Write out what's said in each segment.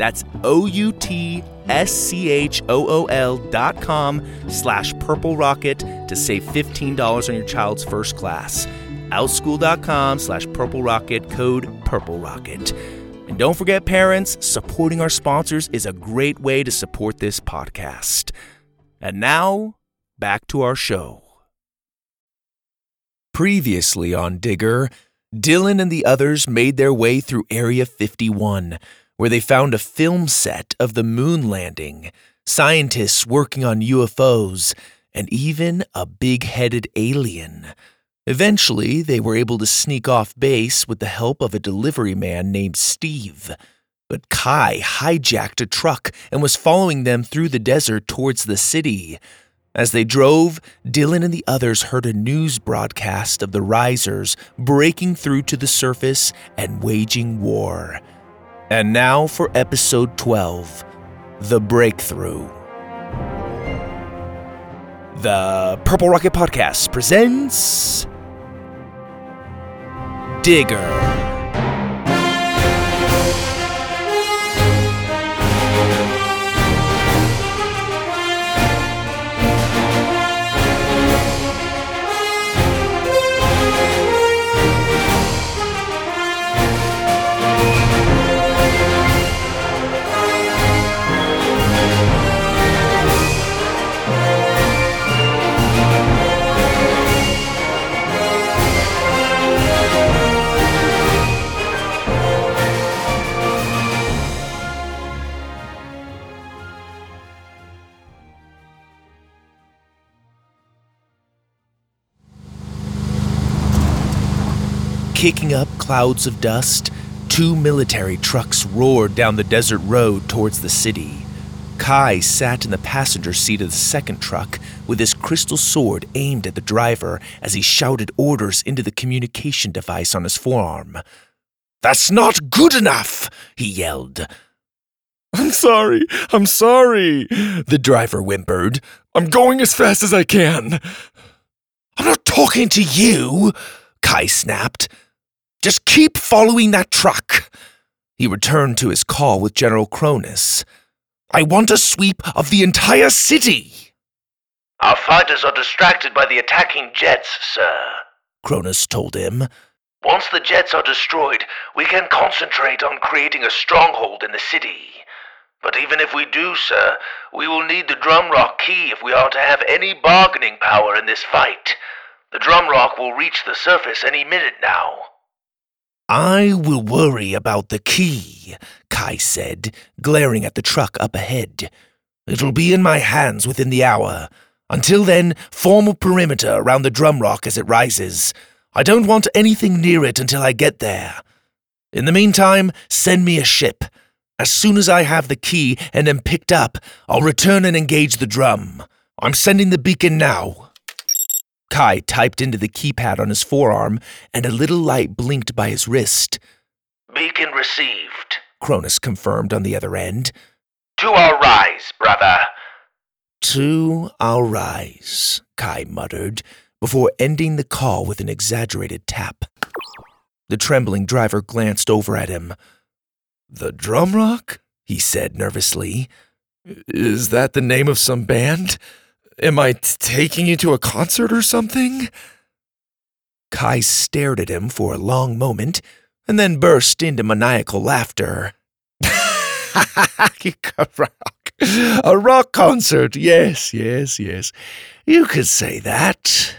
That's O-U-T-S-C-H-O-O-L dot com slash purple rocket to save $15 on your child's first class. Outschool.com slash purple rocket, code purple rocket. And don't forget, parents, supporting our sponsors is a great way to support this podcast. And now, back to our show. Previously on Digger, Dylan and the others made their way through Area 51, where they found a film set of the moon landing, scientists working on UFOs, and even a big headed alien. Eventually, they were able to sneak off base with the help of a delivery man named Steve. But Kai hijacked a truck and was following them through the desert towards the city. As they drove, Dylan and the others heard a news broadcast of the risers breaking through to the surface and waging war. And now for episode 12 The Breakthrough. The Purple Rocket Podcast presents Digger. Kicking up clouds of dust, two military trucks roared down the desert road towards the city. Kai sat in the passenger seat of the second truck with his crystal sword aimed at the driver as he shouted orders into the communication device on his forearm. That's not good enough, he yelled. I'm sorry, I'm sorry, The driver whimpered. I'm going as fast as I can. I'm not talking to you, Kai snapped. Just keep following that truck. He returned to his call with General Cronus. I want a sweep of the entire city. Our fighters are distracted by the attacking jets, sir. Cronus told him. Once the jets are destroyed, we can concentrate on creating a stronghold in the city. But even if we do, sir, we will need the Drumrock key if we are to have any bargaining power in this fight. The Drumrock will reach the surface any minute now. I will worry about the key, Kai said, glaring at the truck up ahead. It'll be in my hands within the hour. Until then, form a perimeter around the drum rock as it rises. I don't want anything near it until I get there. In the meantime, send me a ship. As soon as I have the key and am picked up, I'll return and engage the drum. I'm sending the beacon now. Kai typed into the keypad on his forearm, and a little light blinked by his wrist. Beacon received, Cronus confirmed on the other end. To our rise, brother. To our rise, Kai muttered, before ending the call with an exaggerated tap. The trembling driver glanced over at him. The Drumrock? he said nervously. Is that the name of some band? Am I t- taking you to a concert or something? Kai stared at him for a long moment and then burst into maniacal laughter. rock. A rock concert, yes, yes, yes. You could say that.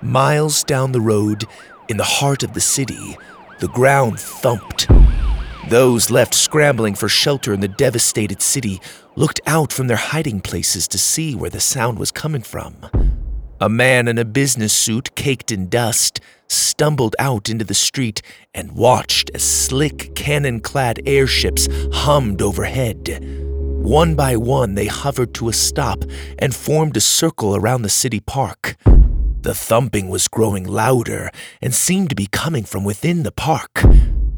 Miles down the road, in the heart of the city, the ground thumped. Those left scrambling for shelter in the devastated city looked out from their hiding places to see where the sound was coming from. A man in a business suit caked in dust stumbled out into the street and watched as slick cannon clad airships hummed overhead. One by one, they hovered to a stop and formed a circle around the city park. The thumping was growing louder and seemed to be coming from within the park.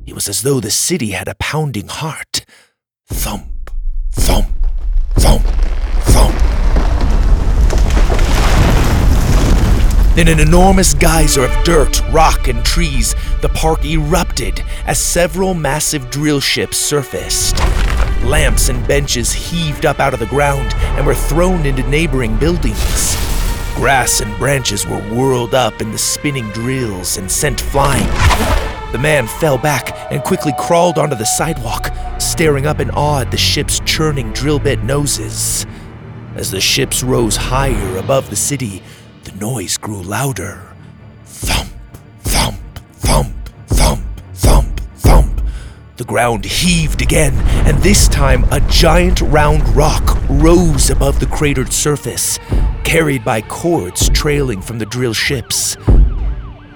It was as though the city had a pounding heart. Thump, thump, thump, In an enormous geyser of dirt, rock, and trees, the park erupted as several massive drill ships surfaced. Lamps and benches heaved up out of the ground and were thrown into neighboring buildings. Grass and branches were whirled up in the spinning drills and sent flying. The man fell back and quickly crawled onto the sidewalk, staring up in awe at the ship's churning drill bit noses. As the ships rose higher above the city, the noise grew louder. Thump, thump, thump, thump, thump, thump. The ground heaved again, and this time a giant round rock rose above the cratered surface, carried by cords trailing from the drill ships.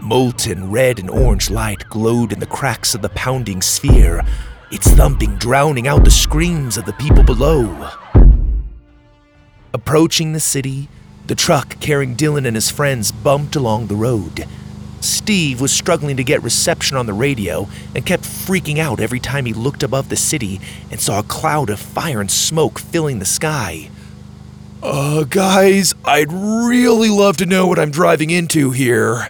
Molten red and orange light glowed in the cracks of the pounding sphere, its thumping drowning out the screams of the people below. Approaching the city, the truck carrying Dylan and his friends bumped along the road. Steve was struggling to get reception on the radio and kept freaking out every time he looked above the city and saw a cloud of fire and smoke filling the sky. Uh, guys, I'd really love to know what I'm driving into here.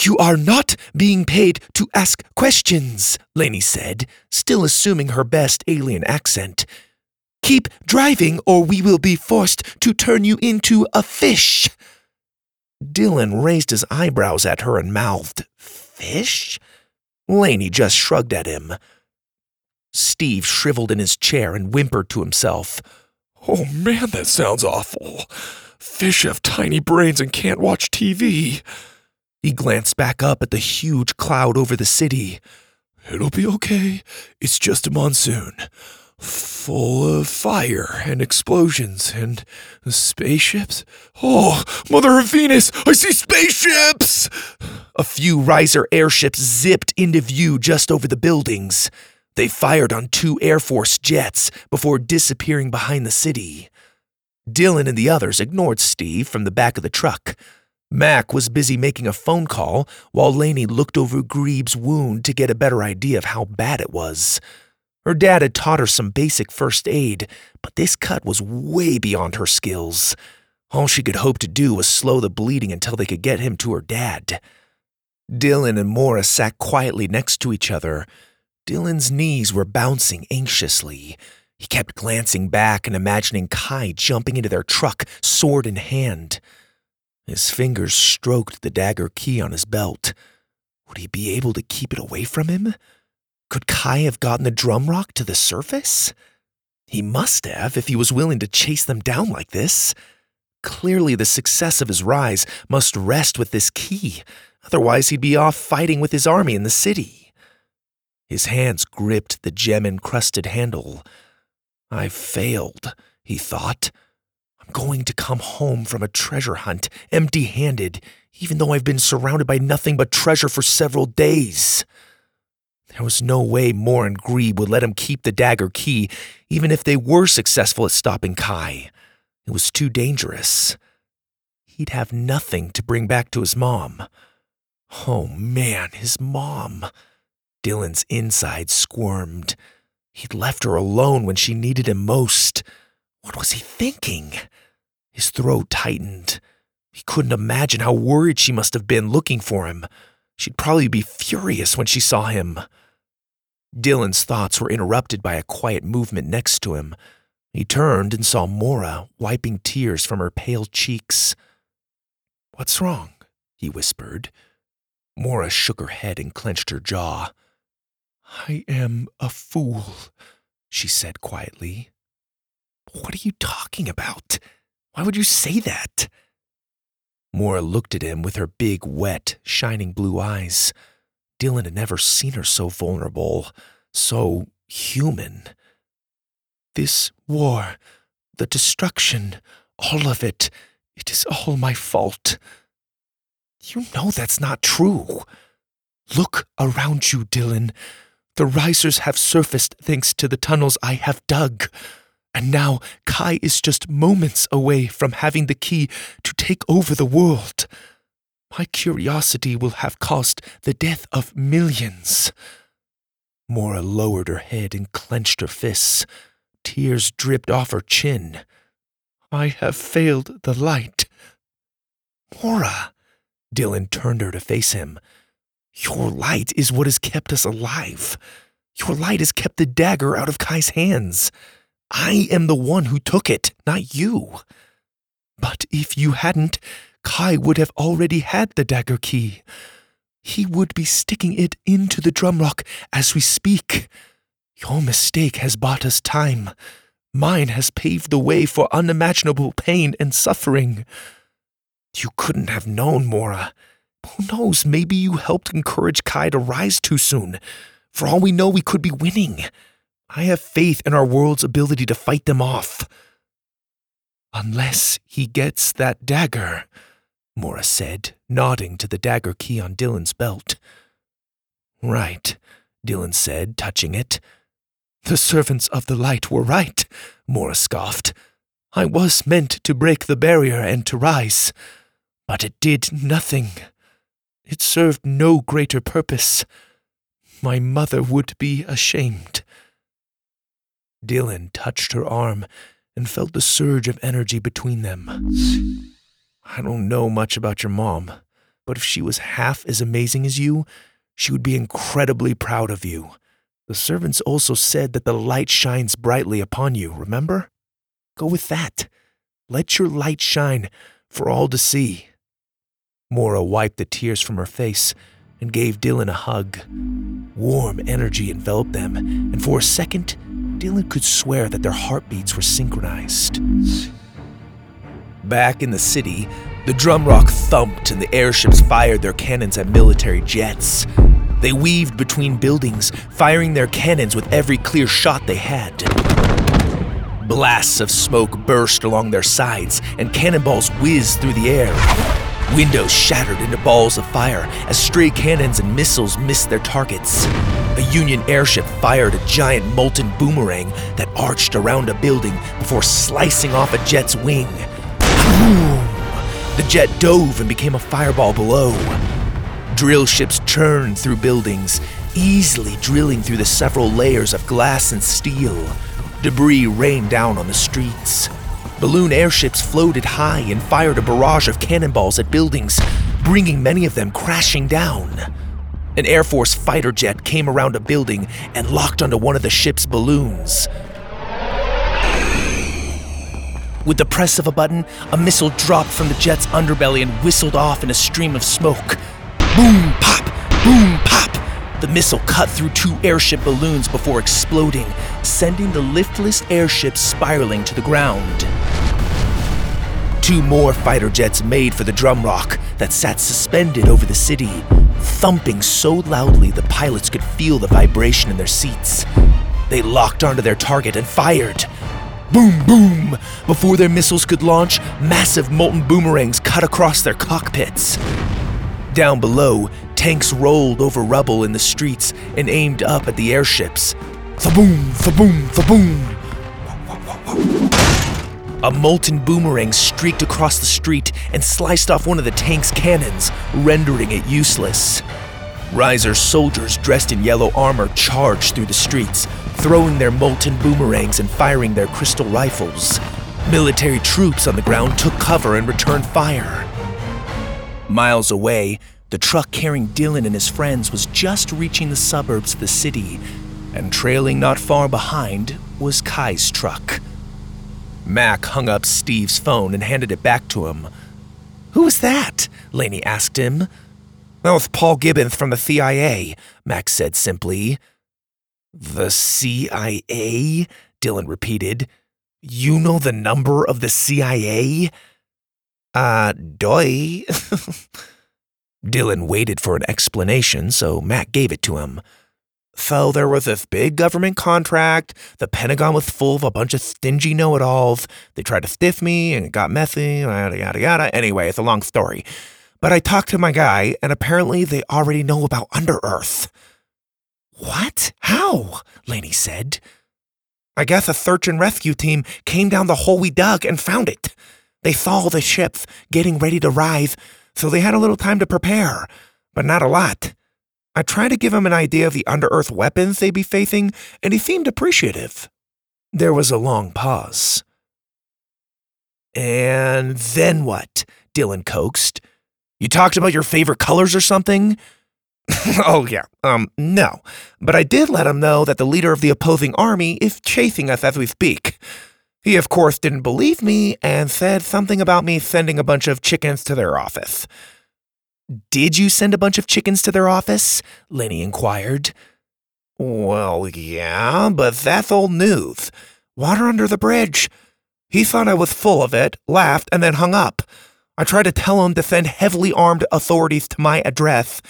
You are not being paid to ask questions, Laney said, still assuming her best alien accent. Keep driving, or we will be forced to turn you into a fish. Dylan raised his eyebrows at her and mouthed, Fish? Laney just shrugged at him. Steve shriveled in his chair and whimpered to himself. Oh man, that sounds awful. Fish have tiny brains and can't watch TV. He glanced back up at the huge cloud over the city. It'll be okay. It's just a monsoon full of fire and explosions and spaceships. Oh, Mother of Venus, I see spaceships! A few riser airships zipped into view just over the buildings. They fired on two Air Force jets before disappearing behind the city. Dylan and the others ignored Steve from the back of the truck. Mac was busy making a phone call while Laney looked over Grebe's wound to get a better idea of how bad it was. Her dad had taught her some basic first aid, but this cut was way beyond her skills. All she could hope to do was slow the bleeding until they could get him to her dad. Dylan and Mora sat quietly next to each other. Dylan's knees were bouncing anxiously. He kept glancing back and imagining Kai jumping into their truck, sword in hand. His fingers stroked the dagger key on his belt. Would he be able to keep it away from him? Could Kai have gotten the drum rock to the surface? He must have if he was willing to chase them down like this. Clearly, the success of his rise must rest with this key, otherwise, he'd be off fighting with his army in the city. His hands gripped the gem encrusted handle. I've failed, he thought. I'm going to come home from a treasure hunt empty handed, even though I've been surrounded by nothing but treasure for several days. There was no way Mora and Grebe would let him keep the dagger key, even if they were successful at stopping Kai. It was too dangerous. He'd have nothing to bring back to his mom. Oh man, his mom. Dylan's inside squirmed. He'd left her alone when she needed him most. What was he thinking? His throat tightened. He couldn't imagine how worried she must have been looking for him. She'd probably be furious when she saw him. Dylan's thoughts were interrupted by a quiet movement next to him. He turned and saw Mora wiping tears from her pale cheeks. What's wrong? he whispered. Mora shook her head and clenched her jaw. I am a fool, she said quietly. What are you talking about? Why would you say that? Mora looked at him with her big, wet, shining blue eyes. Dylan had never seen her so vulnerable, so human. This war, the destruction, all of it, it is all my fault. You know that's not true. Look around you, Dylan. The risers have surfaced thanks to the tunnels I have dug. And now Kai is just moments away from having the key to take over the world. My curiosity will have caused the death of millions. Mora lowered her head and clenched her fists. Tears dripped off her chin. I have failed the light. Mora! Dylan turned her to face him. Your light is what has kept us alive. Your light has kept the dagger out of Kai's hands. I am the one who took it, not you. But if you hadn't, Kai would have already had the dagger key. He would be sticking it into the drumrock as we speak. Your mistake has bought us time. Mine has paved the way for unimaginable pain and suffering. You couldn't have known, Mora. Who knows, maybe you helped encourage Kai to rise too soon. For all we know, we could be winning. I have faith in our world's ability to fight them off. Unless he gets that dagger, Mora said, nodding to the dagger key on Dylan's belt. Right, Dylan said, touching it. The servants of the light were right, Mora scoffed. I was meant to break the barrier and to rise, but it did nothing. It served no greater purpose. My mother would be ashamed. Dylan touched her arm and felt the surge of energy between them. I don't know much about your mom, but if she was half as amazing as you, she would be incredibly proud of you. The servants also said that the light shines brightly upon you, remember? Go with that. Let your light shine for all to see. Mora wiped the tears from her face and gave Dylan a hug. Warm energy enveloped them, and for a second, Dylan could swear that their heartbeats were synchronized. Back in the city, the drumrock thumped and the airships fired their cannons at military jets. They weaved between buildings, firing their cannons with every clear shot they had. Blasts of smoke burst along their sides, and cannonballs whizzed through the air. Windows shattered into balls of fire as stray cannons and missiles missed their targets. A Union airship fired a giant molten boomerang that arched around a building before slicing off a jet's wing. Boom! The jet dove and became a fireball below. Drill ships churned through buildings, easily drilling through the several layers of glass and steel. Debris rained down on the streets. Balloon airships floated high and fired a barrage of cannonballs at buildings. bringing many of them crashing down. An Air Force fighter jet came around a building and locked onto one of the ship's balloons. With the press of a button, a missile dropped from the jet's underbelly and whistled off in a stream of smoke. Boom, pop, boom, pop. The missile cut through two airship balloons before exploding, sending the liftless airship spiraling to the ground. Two more fighter jets made for the drum rock that sat suspended over the city, thumping so loudly the pilots could feel the vibration in their seats. They locked onto their target and fired. Boom, boom! Before their missiles could launch, massive molten boomerangs cut across their cockpits. Down below, tanks rolled over rubble in the streets and aimed up at the airships. Fa-boom, fa-boom, fa-boom! A molten boomerang streaked across the street and sliced off one of the tank's cannons, rendering it useless. Riser soldiers dressed in yellow armor charged through the streets, throwing their molten boomerangs and firing their crystal rifles. Military troops on the ground took cover and returned fire. Miles away, the truck carrying Dylan and his friends was just reaching the suburbs of the city, and trailing not far behind was Kai's truck. Mac hung up Steve's phone and handed it back to him. Who was that? Laney asked him. That was Paul Gibbons from the CIA, Mac said simply. The CIA? Dylan repeated. You know the number of the CIA? Uh, doy. Dylan waited for an explanation, so Mac gave it to him. So there was this big government contract. The Pentagon was full of a bunch of stingy know it alls. They tried to stiff me and it got messy, yada, yada, yada. Anyway, it's a long story. But I talked to my guy, and apparently they already know about Under Earth. What? How? Laney said. I guess a search and rescue team came down the hole we dug and found it. They saw the ships getting ready to rise, so they had a little time to prepare, but not a lot. I tried to give him an idea of the under earth weapons they'd be facing, and he seemed appreciative. There was a long pause. And then what? Dylan coaxed. You talked about your favorite colors or something? oh, yeah. Um, no. But I did let him know that the leader of the opposing army is chasing us as we speak. He, of course, didn't believe me and said something about me sending a bunch of chickens to their office. Did you send a bunch of chickens to their office? Laney inquired. Well, yeah, but that's old news. Water under the bridge. He thought I was full of it, laughed, and then hung up. I tried to tell him to send heavily armed authorities to my address,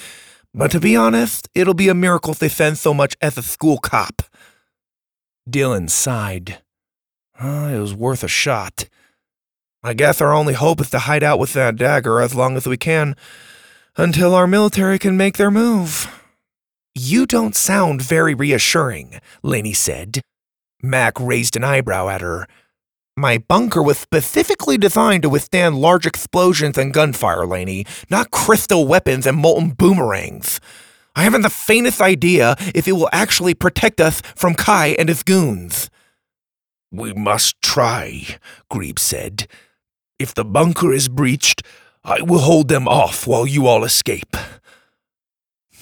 but to be honest, it'll be a miracle if they send so much as a school cop. Dylan sighed. Oh, it was worth a shot. I guess our only hope is to hide out with that dagger as long as we can, until our military can make their move. You don't sound very reassuring, Laney said. Mac raised an eyebrow at her. My bunker was specifically designed to withstand large explosions and gunfire, Laney, not crystal weapons and molten boomerangs. I haven't the faintest idea if it will actually protect us from Kai and his goons. We must try, Grebe said. If the bunker is breached, I will hold them off while you all escape.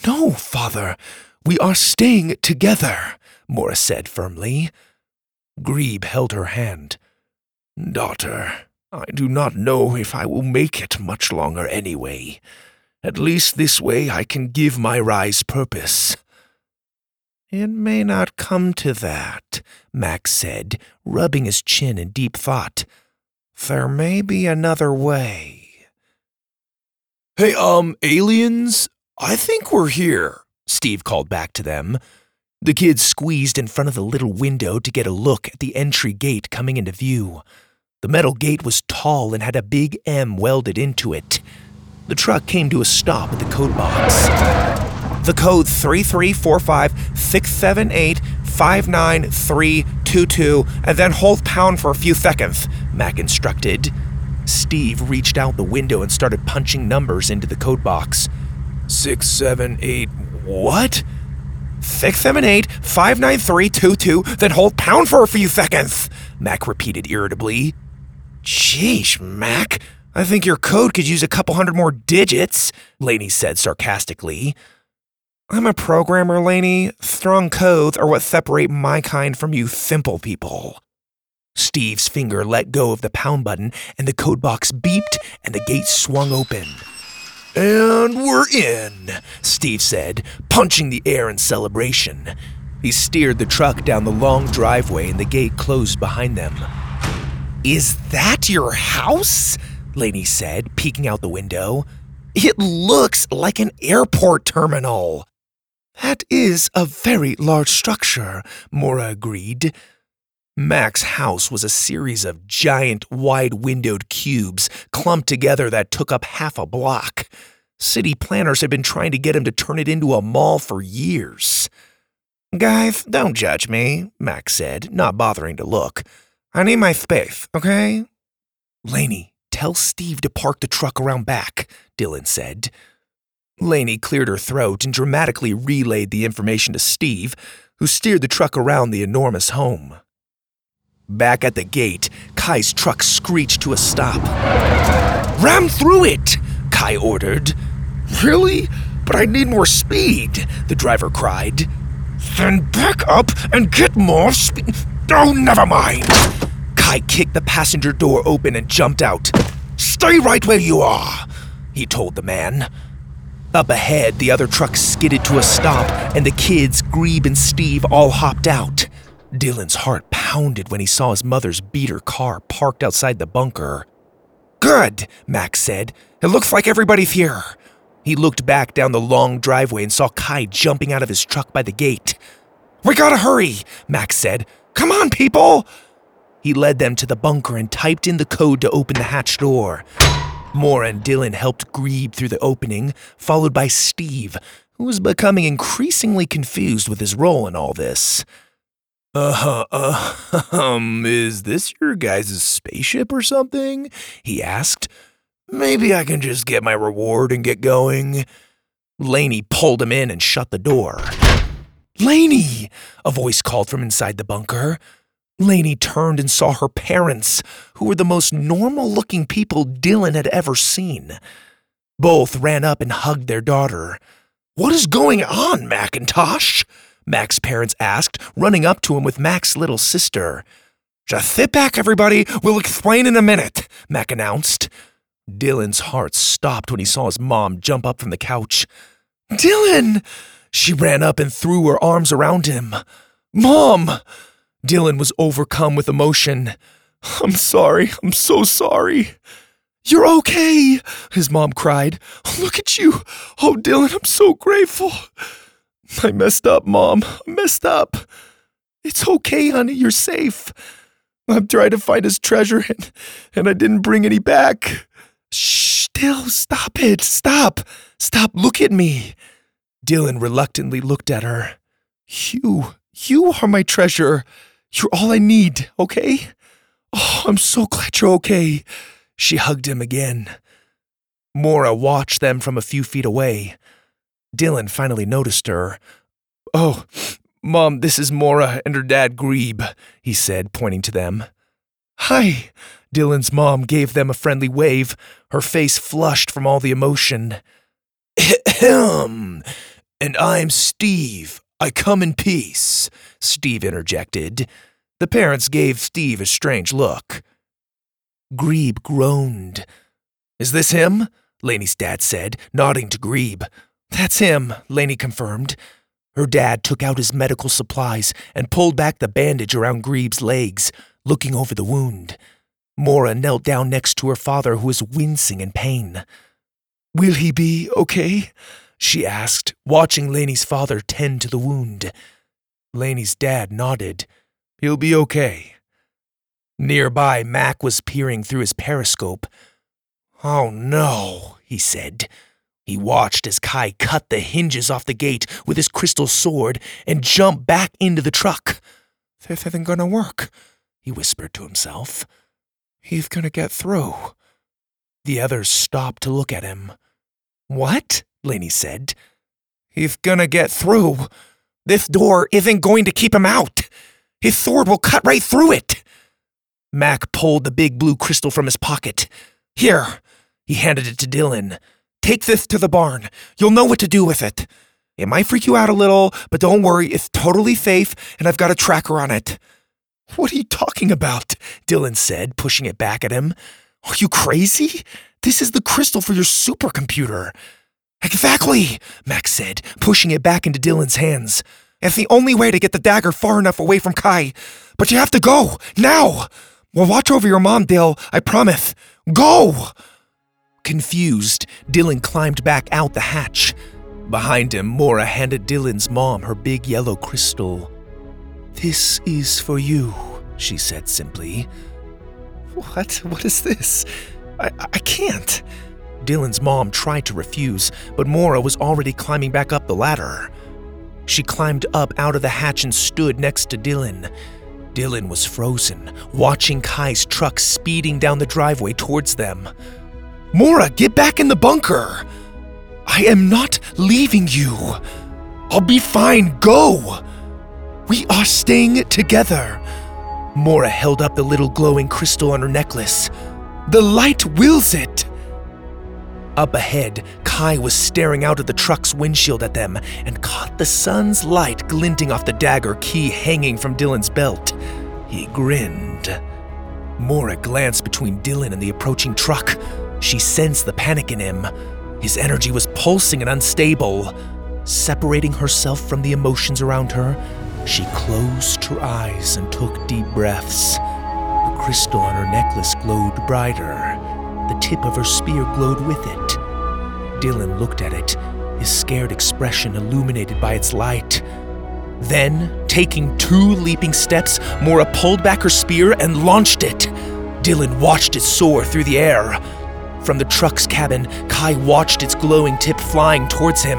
No, father, we are staying together, Mora said firmly. Grebe held her hand. Daughter, I do not know if I will make it much longer anyway. At least this way I can give my rise purpose. It may not come to that, Mac said, rubbing his chin in deep thought. There may be another way. Hey, um, aliens? I think we're here, Steve called back to them. The kids squeezed in front of the little window to get a look at the entry gate coming into view. The metal gate was tall and had a big M welded into it. The truck came to a stop at the code box. The code 334567859322 and then hold pound for a few seconds, Mac instructed. Steve reached out the window and started punching numbers into the code box. 678 what? 678 59322, then hold pound for a few seconds, Mac repeated irritably. Jeez, Mac, I think your code could use a couple hundred more digits, Laney said sarcastically. I'm a programmer, Laney. Strong codes are what separate my kind from you simple people. Steve's finger let go of the pound button, and the code box beeped, and the gate swung open. And we're in, Steve said, punching the air in celebration. He steered the truck down the long driveway, and the gate closed behind them. Is that your house? Laney said, peeking out the window. It looks like an airport terminal. That is a very large structure, Mora agreed. Mac's house was a series of giant, wide windowed cubes clumped together that took up half a block. City planners had been trying to get him to turn it into a mall for years. Guys, don't judge me, Mac said, not bothering to look. I need my space, okay? Laney, tell Steve to park the truck around back, Dylan said. Laney cleared her throat and dramatically relayed the information to Steve, who steered the truck around the enormous home. Back at the gate, Kai's truck screeched to a stop. Ram through it, Kai ordered. Really? But I need more speed, the driver cried. Then back up and get more speed. Oh, never mind. Kai kicked the passenger door open and jumped out. Stay right where you are, he told the man. Up ahead, the other truck skidded to a stop, and the kids, Grebe and Steve, all hopped out. Dylan's heart pounded when he saw his mother's beater car parked outside the bunker. Good, Mac said. It looks like everybody's here. He looked back down the long driveway and saw Kai jumping out of his truck by the gate. We gotta hurry, Mac said. Come on, people! He led them to the bunker and typed in the code to open the hatch door. Mora and Dylan helped Grebe through the opening, followed by Steve, who was becoming increasingly confused with his role in all this. Uh, uh, um, is this your guys' spaceship or something? He asked. Maybe I can just get my reward and get going. Laney pulled him in and shut the door. Laney! A voice called from inside the bunker. Laney turned and saw her parents, who were the most normal looking people Dylan had ever seen. Both ran up and hugged their daughter. What is going on, Macintosh? Mac's parents asked, running up to him with Mac's little sister. Just sit back, everybody. We'll explain in a minute, Mac announced. Dylan's heart stopped when he saw his mom jump up from the couch. Dylan! She ran up and threw her arms around him. Mom! Dylan was overcome with emotion. I'm sorry. I'm so sorry. You're okay, his mom cried. Look at you. Oh, Dylan, I'm so grateful. I messed up, Mom. I messed up. It's okay, honey. You're safe. I'm trying to find his treasure and, and I didn't bring any back. Shh, Dill, stop it. Stop. Stop. Look at me. Dylan reluctantly looked at her. You, you are my treasure. You're all I need, okay? Oh, I'm so glad you're okay. She hugged him again. Mora watched them from a few feet away. Dylan finally noticed her. Oh, Mom, this is Mora and her dad Grebe, he said, pointing to them. Hi. Dylan's mom gave them a friendly wave, her face flushed from all the emotion. Ahem. And I'm Steve. I come in peace, Steve interjected. The parents gave Steve a strange look. Grebe groaned. Is this him? Laney's dad said, nodding to Grebe. That's him, Laney confirmed. Her dad took out his medical supplies and pulled back the bandage around Grebe's legs, looking over the wound. Mora knelt down next to her father, who was wincing in pain. Will he be okay? she asked, watching Laney's father tend to the wound. Laney's dad nodded. He'll be okay. Nearby, Mac was peering through his periscope. Oh no, he said. He watched as Kai cut the hinges off the gate with his crystal sword and jumped back into the truck. This isn't gonna work, he whispered to himself. He's gonna get through. The others stopped to look at him. What? Laney said. He's gonna get through. This door isn't going to keep him out. His sword will cut right through it. Mac pulled the big blue crystal from his pocket. Here. He handed it to Dylan. Take this to the barn. You'll know what to do with it. It might freak you out a little, but don't worry, it's totally safe, and I've got a tracker on it. What are you talking about? Dylan said, pushing it back at him. Are you crazy? This is the crystal for your supercomputer. Exactly, Mac said, pushing it back into Dylan's hands. It's the only way to get the dagger far enough away from Kai. But you have to go, now! We'll watch over your mom, Dill, I promise. Go! Confused, Dylan climbed back out the hatch. Behind him, Mora handed Dylan's mom her big yellow crystal. This is for you, she said simply. What? What is this? I, I can't. Dylan's mom tried to refuse, but Mora was already climbing back up the ladder. She climbed up out of the hatch and stood next to Dylan. Dylan was frozen, watching Kai's truck speeding down the driveway towards them. Mora, get back in the bunker! I am not leaving you. I'll be fine, go! We are staying together. Mora held up the little glowing crystal on her necklace. The light wills it. Up ahead, Kai was staring out of the truck's windshield at them and caught the sun's light glinting off the dagger key hanging from Dylan's belt. He grinned. Mora glanced between Dylan and the approaching truck. She sensed the panic in him. His energy was pulsing and unstable. Separating herself from the emotions around her, she closed her eyes and took deep breaths. The crystal on her necklace glowed brighter. The tip of her spear glowed with it. Dylan looked at it, his scared expression illuminated by its light. Then, taking two leaping steps, Mora pulled back her spear and launched it. Dylan watched it soar through the air. From the truck's cabin, Kai watched its glowing tip flying towards him.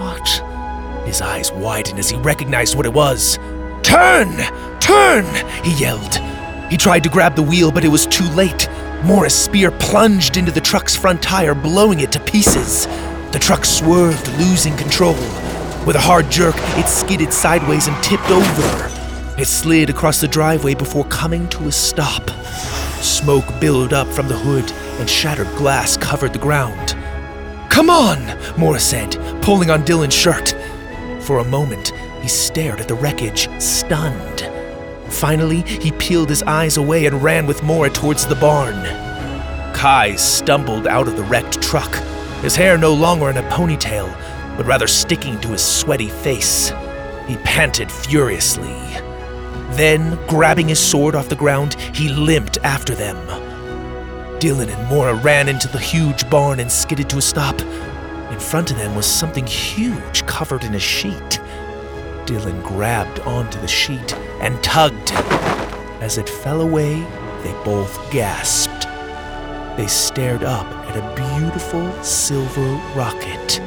What? His eyes widened as he recognized what it was. Turn! Turn! He yelled. He tried to grab the wheel, but it was too late. Mora's spear plunged into the truck's front tire, blowing it to pieces. The truck swerved, losing control. With a hard jerk, it skidded sideways and tipped over. It slid across the driveway before coming to a stop. Smoke billowed up from the hood, and shattered glass covered the ground. Come on, Mora said, pulling on Dylan's shirt. For a moment, he stared at the wreckage, stunned. Finally, he peeled his eyes away and ran with Mora towards the barn. Kai stumbled out of the wrecked truck, his hair no longer in a ponytail, but rather sticking to his sweaty face. He panted furiously. Then, grabbing his sword off the ground, he limped after them. Dylan and Mora ran into the huge barn and skidded to a stop. In front of them was something huge covered in a sheet. Dylan grabbed onto the sheet and tugged. As it fell away, they both gasped. They stared up at a beautiful silver rocket.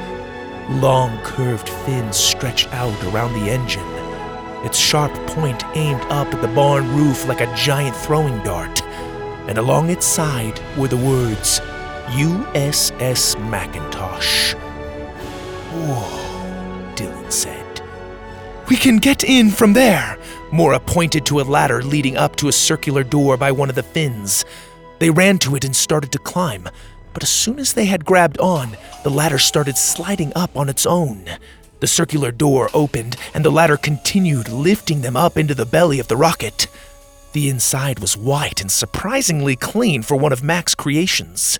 Long curved fins stretched out around the engine, its sharp point aimed up at the barn roof like a giant throwing dart. And along its side were the words USS Macintosh. Whoa, Dylan said. We can get in from there. Mora pointed to a ladder leading up to a circular door by one of the fins. They ran to it and started to climb, but as soon as they had grabbed on, the ladder started sliding up on its own. The circular door opened, and the ladder continued, lifting them up into the belly of the rocket. The inside was white and surprisingly clean for one of Mac's creations.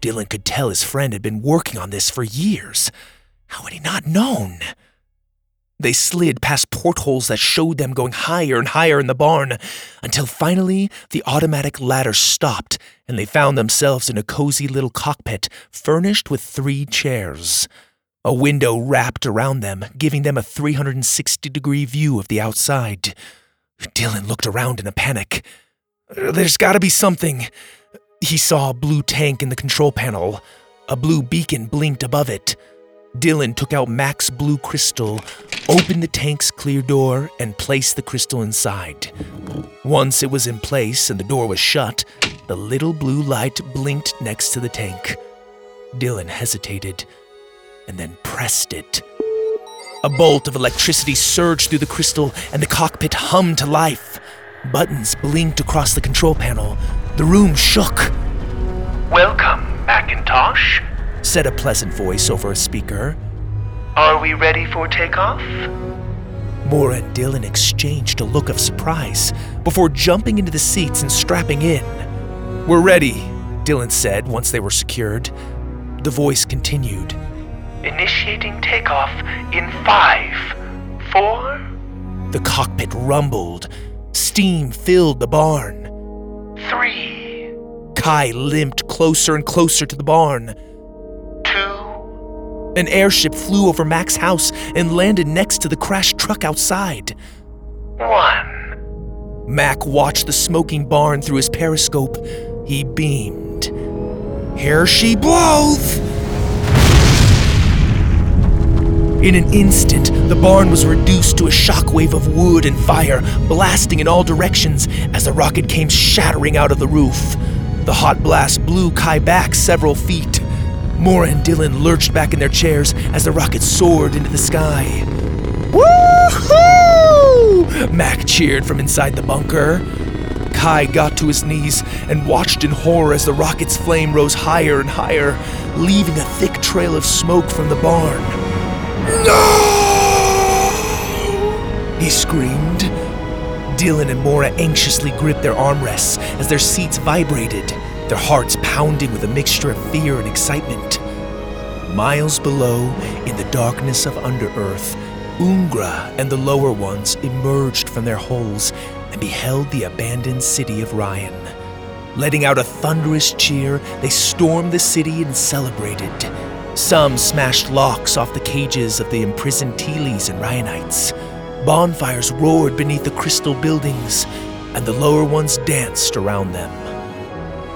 Dylan could tell his friend had been working on this for years. How had he not known? They slid past portholes that showed them going higher and higher in the barn, until finally the automatic ladder stopped and they found themselves in a cozy little cockpit furnished with three chairs. A window wrapped around them, giving them a 360 degree view of the outside. Dylan looked around in a panic. There's gotta be something. He saw a blue tank in the control panel. A blue beacon blinked above it. Dylan took out Mac's blue crystal, opened the tank's clear door, and placed the crystal inside. Once it was in place and the door was shut, the little blue light blinked next to the tank. Dylan hesitated and then pressed it. A bolt of electricity surged through the crystal and the cockpit hummed to life. Buttons blinked across the control panel. The room shook. Tosh, said a pleasant voice over a speaker. Are we ready for takeoff? Mora and Dylan exchanged a look of surprise before jumping into the seats and strapping in. We're ready, Dylan said once they were secured. The voice continued. Initiating takeoff in five, four, The cockpit rumbled. Steam filled the barn. three, Kai limped closer and closer to the barn. two, An airship flew over Mac's house and landed next to the crashed truck outside. one. Mac watched the smoking barn through his periscope. He beamed. Here she blows! In an instant, the barn was reduced to a shockwave of wood and fire, blasting in all directions as the rocket came shattering out of the roof. The hot blast blew Kai back several feet. Mora and Dillon lurched back in their chairs as the rocket soared into the sky. Woohoo! Mac cheered from inside the bunker. Kai got to his knees and watched in horror as the rocket's flame rose higher and higher, leaving a thick trail of smoke from the barn. No! He screamed. Dillon and Mora anxiously gripped their armrests as their seats vibrated, their hearts pounding with a mixture of fear and excitement. Miles below, in the darkness of Underearth, Ungra and the lower ones emerged from their holes and beheld the abandoned city of Ryan. Letting out a thunderous cheer, they stormed the city and celebrated. Some smashed locks off the cages of the imprisoned Teeleys and Ryanites. Bonfires roared beneath the crystal buildings, and the lower ones danced around them.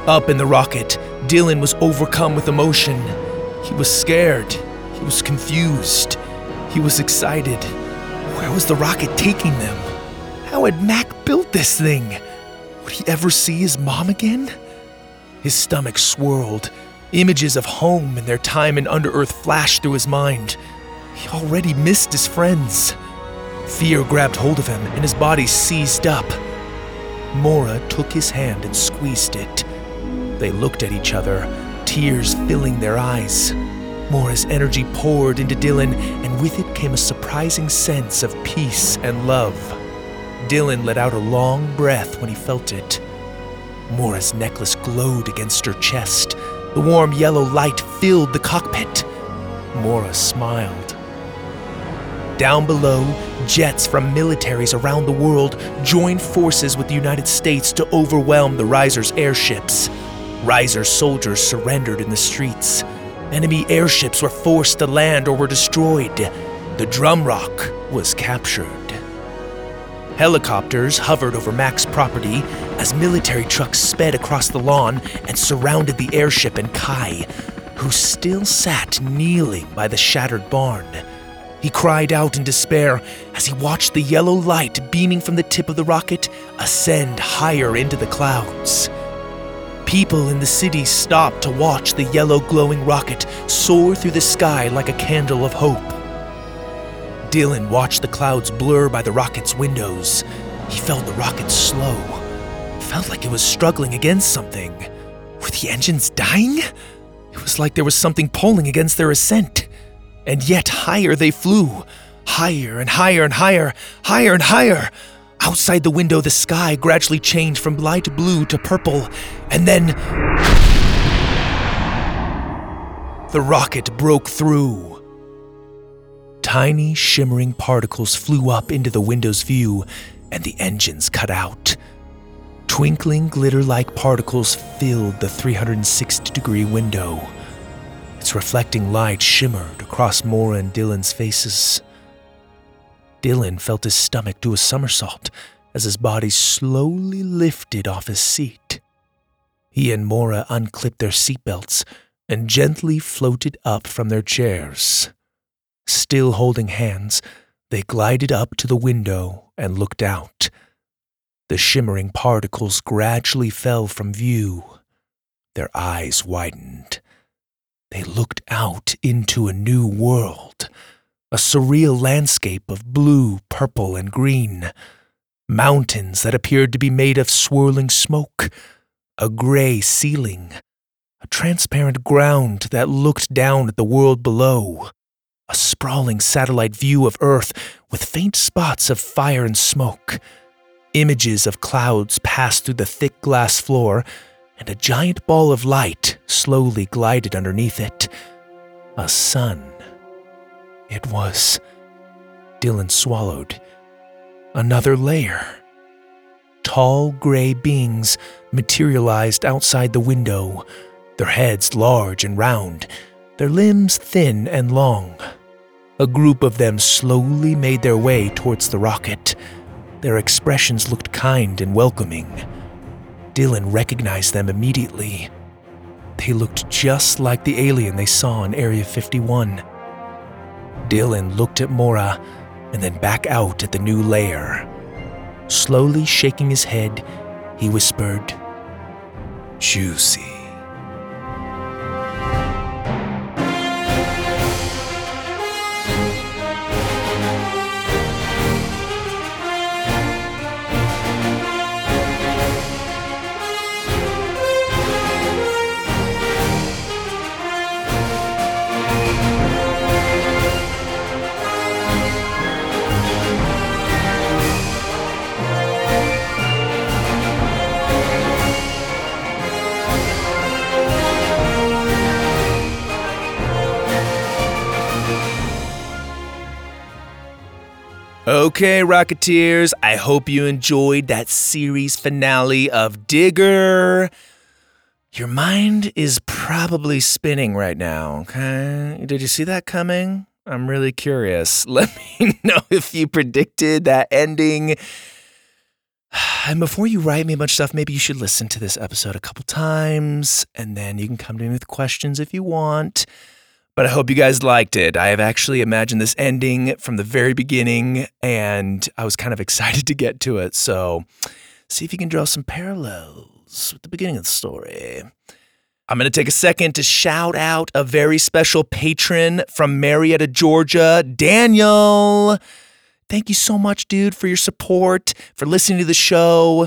Up in the rocket, Dillon was overcome with emotion. He was scared. He was confused. He was excited. Where was the rocket taking them? How had Mac built this thing? Would he ever see his mom again? His stomach swirled. Images of home and their time in Underearth flashed through his mind. He already missed his friends. Fear grabbed hold of him and his body seized up. Mora took his hand and squeezed it. They looked at each other, tears filling their eyes. Mora's energy poured into Dillon, and with it came a surprising sense of peace and love. Dillon let out a long breath when he felt it. Mora's necklace glowed against her chest. The warm yellow light filled the cockpit. Mora smiled. Down below, jets from militaries around the world joined forces with the United States to overwhelm the Riser's airships. Riser soldiers surrendered in the streets. Enemy airships were forced to land or were destroyed. The Drum Rock was captured. Helicopters hovered over Mac's property as military trucks sped across the lawn and surrounded the airship and Kai, who still sat kneeling by the shattered barn. He cried out in despair as he watched the yellow light beaming from the tip of the rocket ascend higher into the clouds. People in the city stopped to watch the yellow glowing rocket soar through the sky like a candle of hope. Dillon watched the clouds blur by the rocket's windows. He felt the rocket slow. Felt like it was struggling against something. Were the engines dying? It was like there was something pulling against their ascent. And yet higher they flew. Higher and higher and higher, higher and higher. Outside the window, the sky gradually changed from light blue to purple, and then. The rocket broke through. Tiny, shimmering particles flew up into the window's view, and the engines cut out. Twinkling, glitter like particles filled the 360 degree window. Its reflecting light shimmered across Mora and Dillon's faces. Dillon felt his stomach do a somersault as his body slowly lifted off his seat. He and Mora unclipped their seatbelts and gently floated up from their chairs. Still holding hands, they glided up to the window and looked out. The shimmering particles gradually fell from view. Their eyes widened. They looked out into a new world, a surreal landscape of blue, purple, and green. Mountains that appeared to be made of swirling smoke, a gray ceiling, a transparent ground that looked down at the world below, a sprawling satellite view of Earth with faint spots of fire and smoke. Images of clouds passed through the thick glass floor, and a giant ball of light slowly glided underneath it. A sun. It was. Dillon swallowed. Another layer. Tall gray beings materialized outside the window, their heads large and round, their limbs thin and long. A group of them slowly made their way towards the rocket. Their expressions looked kind and welcoming. Dillon recognized them immediately. They looked just like the alien they saw in Area 51. Dillon looked at Mora and then back out at the new lair. Slowly shaking his head, he whispered, Juicy. Okay, Rocketeers, I hope you enjoyed that series finale of Digger. Your mind is probably spinning right now, okay? Did you see that coming? I'm really curious. Let me know if you predicted that ending. And before you write me a bunch of stuff, maybe you should listen to this episode a couple times, and then you can come to me with questions if you want but I hope you guys liked it. I have actually imagined this ending from the very beginning, and I was kind of excited to get to it. So, see if you can draw some parallels with the beginning of the story. I'm going to take a second to shout out a very special patron from Marietta, Georgia, Daniel. Thank you so much, dude, for your support, for listening to the show.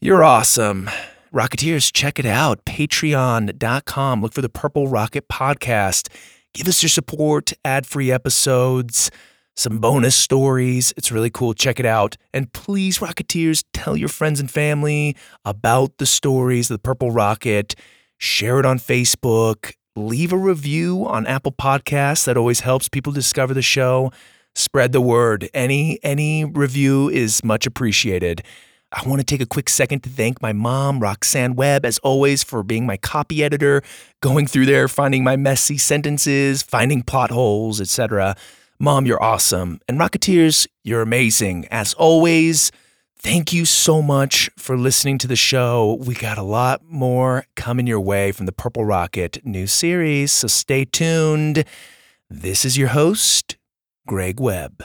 You're awesome. Rocketeers, check it out. Patreon.com. Look for the Purple Rocket Podcast. Give us your support, ad free episodes, some bonus stories. It's really cool. Check it out. And please, Rocketeers, tell your friends and family about the stories of the Purple Rocket. Share it on Facebook. Leave a review on Apple Podcasts. That always helps people discover the show. Spread the word. Any any review is much appreciated. I want to take a quick second to thank my mom, Roxanne Webb, as always, for being my copy editor, going through there, finding my messy sentences, finding plot holes, etc. Mom, you're awesome. And Rocketeers, you're amazing. As always, thank you so much for listening to the show. We got a lot more coming your way from the Purple Rocket new series, so stay tuned. This is your host, Greg Webb.